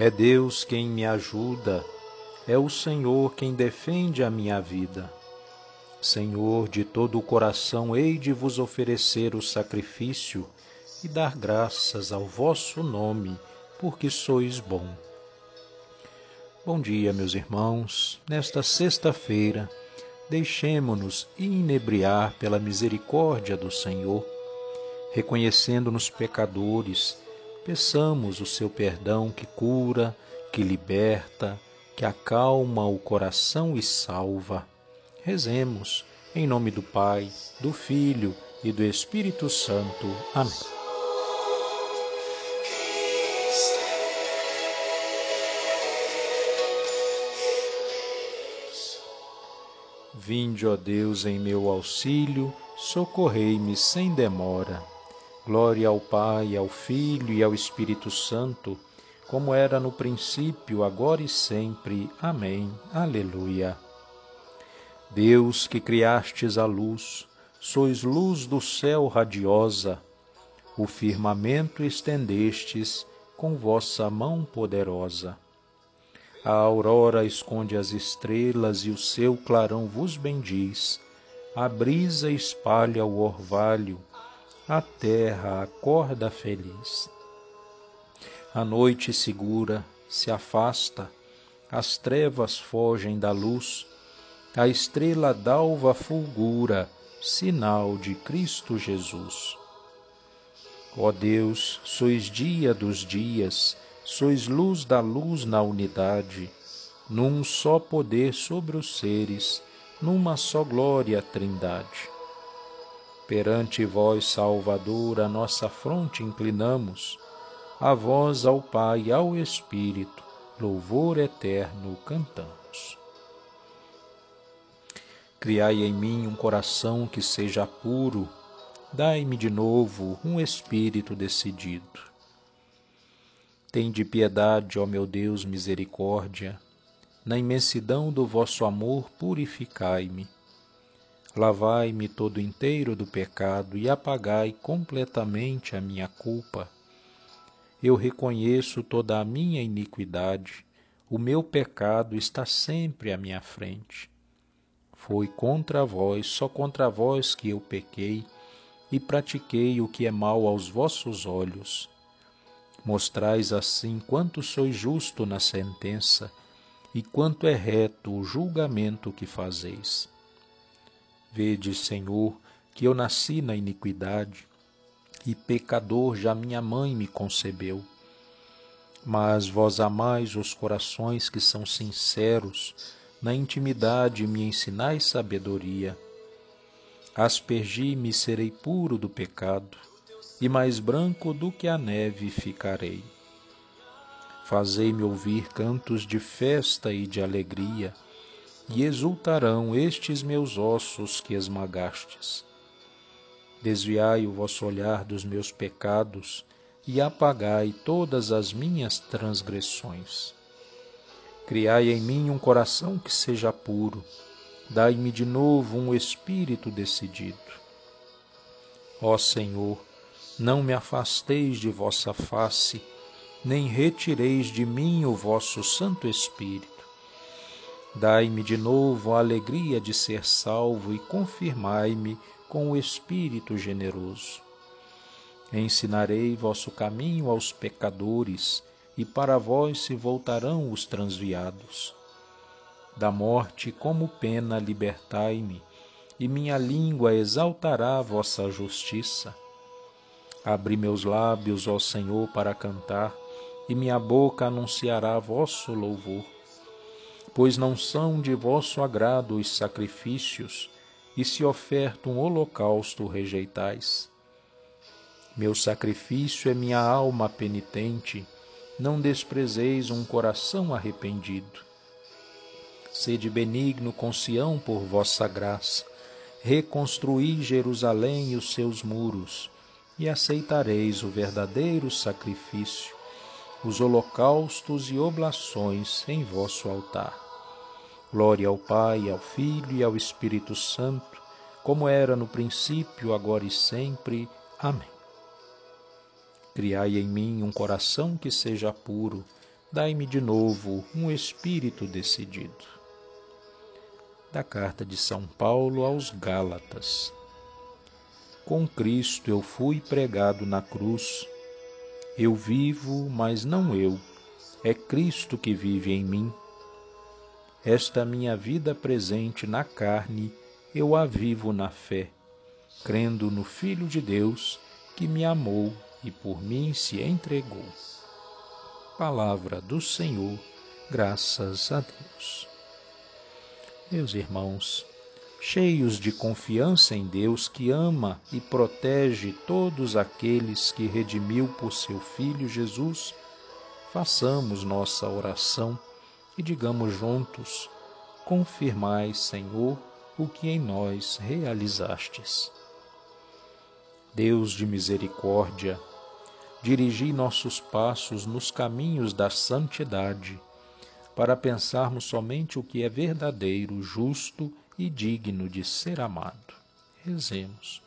É Deus quem me ajuda, é o Senhor quem defende a minha vida. Senhor, de todo o coração hei de vos oferecer o sacrifício e dar graças ao vosso nome, porque sois bom. Bom dia, meus irmãos. Nesta sexta-feira, deixemo-nos inebriar pela misericórdia do Senhor, reconhecendo-nos pecadores, peçamos o seu perdão que cura, que liberta, que acalma o coração e salva. Rezemos em nome do Pai, do Filho e do Espírito Santo. Amém. Vinde, ó Deus, em meu auxílio, socorrei-me sem demora. Glória ao Pai, ao Filho e ao Espírito Santo, como era no princípio, agora e sempre. Amém. Aleluia. Deus que criastes a luz, sois luz do céu radiosa, o firmamento estendestes com vossa mão poderosa. A aurora esconde as estrelas e o seu clarão vos bendiz. A brisa espalha o orvalho, a terra acorda feliz. A noite segura se afasta, as trevas fogem da luz, a estrela d'alva fulgura, sinal de Cristo Jesus. Ó Deus, sois dia dos dias, sois luz da luz na unidade, num só poder sobre os seres, numa só glória trindade. Perante vós, Salvador, a nossa fronte inclinamos, a vós, ao Pai e ao Espírito, louvor eterno cantamos. Criai em mim um coração que seja puro, dai-me de novo um espírito decidido Tende piedade, ó meu Deus, misericórdia. Na imensidão do vosso amor, purificai-me. Lavai-me todo inteiro do pecado e apagai completamente a minha culpa. Eu reconheço toda a minha iniquidade, o meu pecado está sempre à minha frente. Foi contra vós, só contra vós que eu pequei e pratiquei o que é mal aos vossos olhos Mostrais assim quanto sois justo na sentença e quanto é reto o julgamento que fazeis. Vede, Senhor, que eu nasci na iniquidade e pecador já minha mãe me concebeu. Mas vós amais os corações que são sinceros, na intimidade me ensinais sabedoria. Aspergi-me serei puro do pecado e mais branco do que a neve ficarei. Fazei-me ouvir cantos de festa e de alegria, e exultarão estes meus ossos que esmagastes. Desviai o vosso olhar dos meus pecados e apagai todas as minhas transgressões. Criai em mim um coração que seja puro, dai-me de novo um espírito decidido. Ó Senhor, não me afasteis de vossa face, nem retireis de mim o vosso Santo Espírito. Dai-me de novo a alegria de ser salvo e confirmai-me com o Espírito generoso. Ensinarei vosso caminho aos pecadores, e para vós se voltarão os transviados. Da morte, como pena, libertai-me, e minha língua exaltará vossa justiça. Abri meus lábios, ó Senhor, para cantar, e minha boca anunciará vosso louvor. Pois não são de vosso agrado os sacrifícios, e se oferta um holocausto rejeitais. Meu sacrifício é minha alma penitente, não desprezeis um coração arrependido. Sede benigno com Sião por vossa graça, reconstruí Jerusalém e os seus muros, e aceitareis o verdadeiro sacrifício, os holocaustos e oblações em vosso altar. Glória ao Pai, ao Filho e ao Espírito Santo, como era no princípio, agora e sempre. Amém. Criai em mim um coração que seja puro, dai-me de novo um espírito decidido. Da carta de São Paulo aos Gálatas. Com Cristo eu fui pregado na cruz. Eu vivo, mas não eu. É Cristo que vive em mim. Esta minha vida presente na carne eu a vivo na fé, crendo no Filho de Deus que me amou e por mim se entregou. Palavra do Senhor, graças a Deus. Meus irmãos, cheios de confiança em Deus que ama e protege todos aqueles que redimiu por seu Filho Jesus, façamos nossa oração e digamos juntos: Confirmai, Senhor, o que em nós realizastes. Deus de misericórdia, dirigi nossos passos nos caminhos da santidade, para pensarmos somente o que é verdadeiro, justo e digno de ser amado. Rezemos.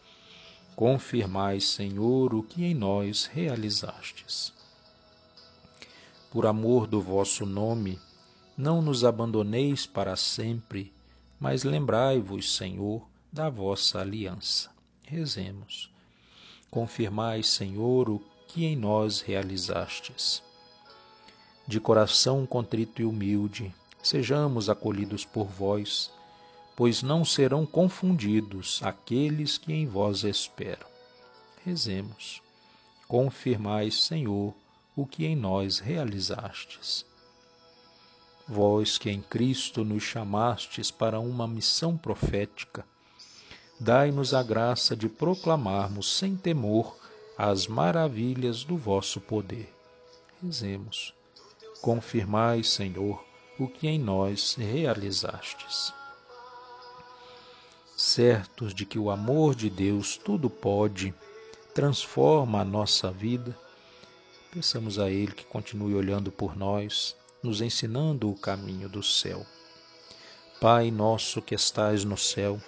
Confirmai, Senhor, o que em nós realizastes. Por amor do vosso nome, não nos abandoneis para sempre mas lembrai-vos, Senhor, da vossa aliança. Rezemos. Confirmai, Senhor, o que em nós realizastes. De coração contrito e humilde, sejamos acolhidos por vós, pois não serão confundidos aqueles que em vós esperam. Rezemos. Confirmai, Senhor, o que em nós realizastes vós que em Cristo nos chamastes para uma missão profética, dai-nos a graça de proclamarmos sem temor as maravilhas do vosso poder. Rezemos. Confirmai, Senhor, o que em nós realizastes. Certos de que o amor de Deus tudo pode, transforma a nossa vida, peçamos a Ele que continue olhando por nós nos ensinando o caminho do céu. Pai nosso que estais no céu,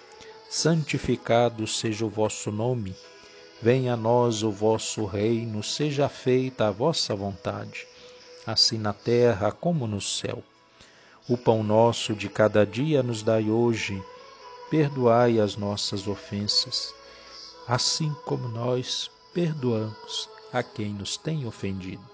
santificado seja o vosso nome. Venha a nós o vosso reino, seja feita a vossa vontade, assim na terra como no céu. O pão nosso de cada dia nos dai hoje. Perdoai as nossas ofensas, assim como nós perdoamos a quem nos tem ofendido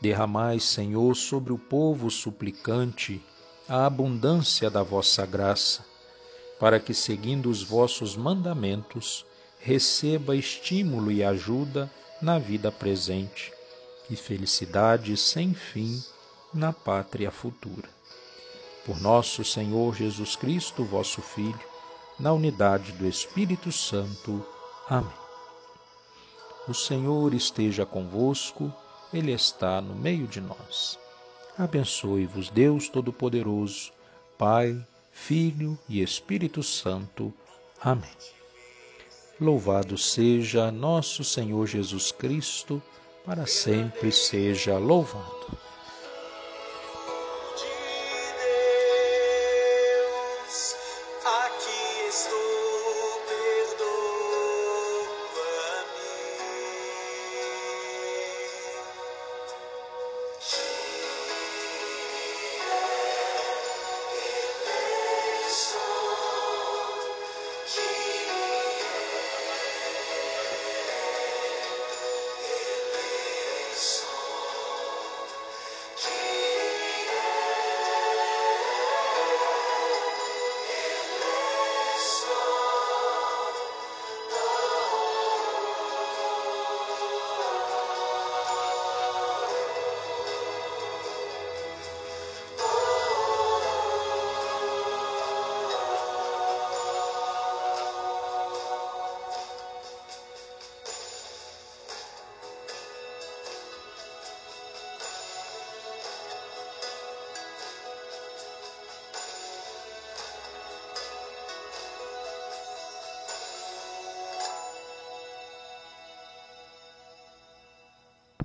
Derramai, Senhor, sobre o povo suplicante a abundância da vossa graça, para que, seguindo os vossos mandamentos, receba estímulo e ajuda na vida presente e felicidade sem fim na pátria futura. Por nosso Senhor Jesus Cristo, vosso Filho, na unidade do Espírito Santo. Amém. O Senhor esteja convosco ele está no meio de nós. Abençoe-vos, Deus Todo-Poderoso, Pai, Filho e Espírito Santo. Amém. Louvado seja nosso Senhor Jesus Cristo, para sempre seja louvado.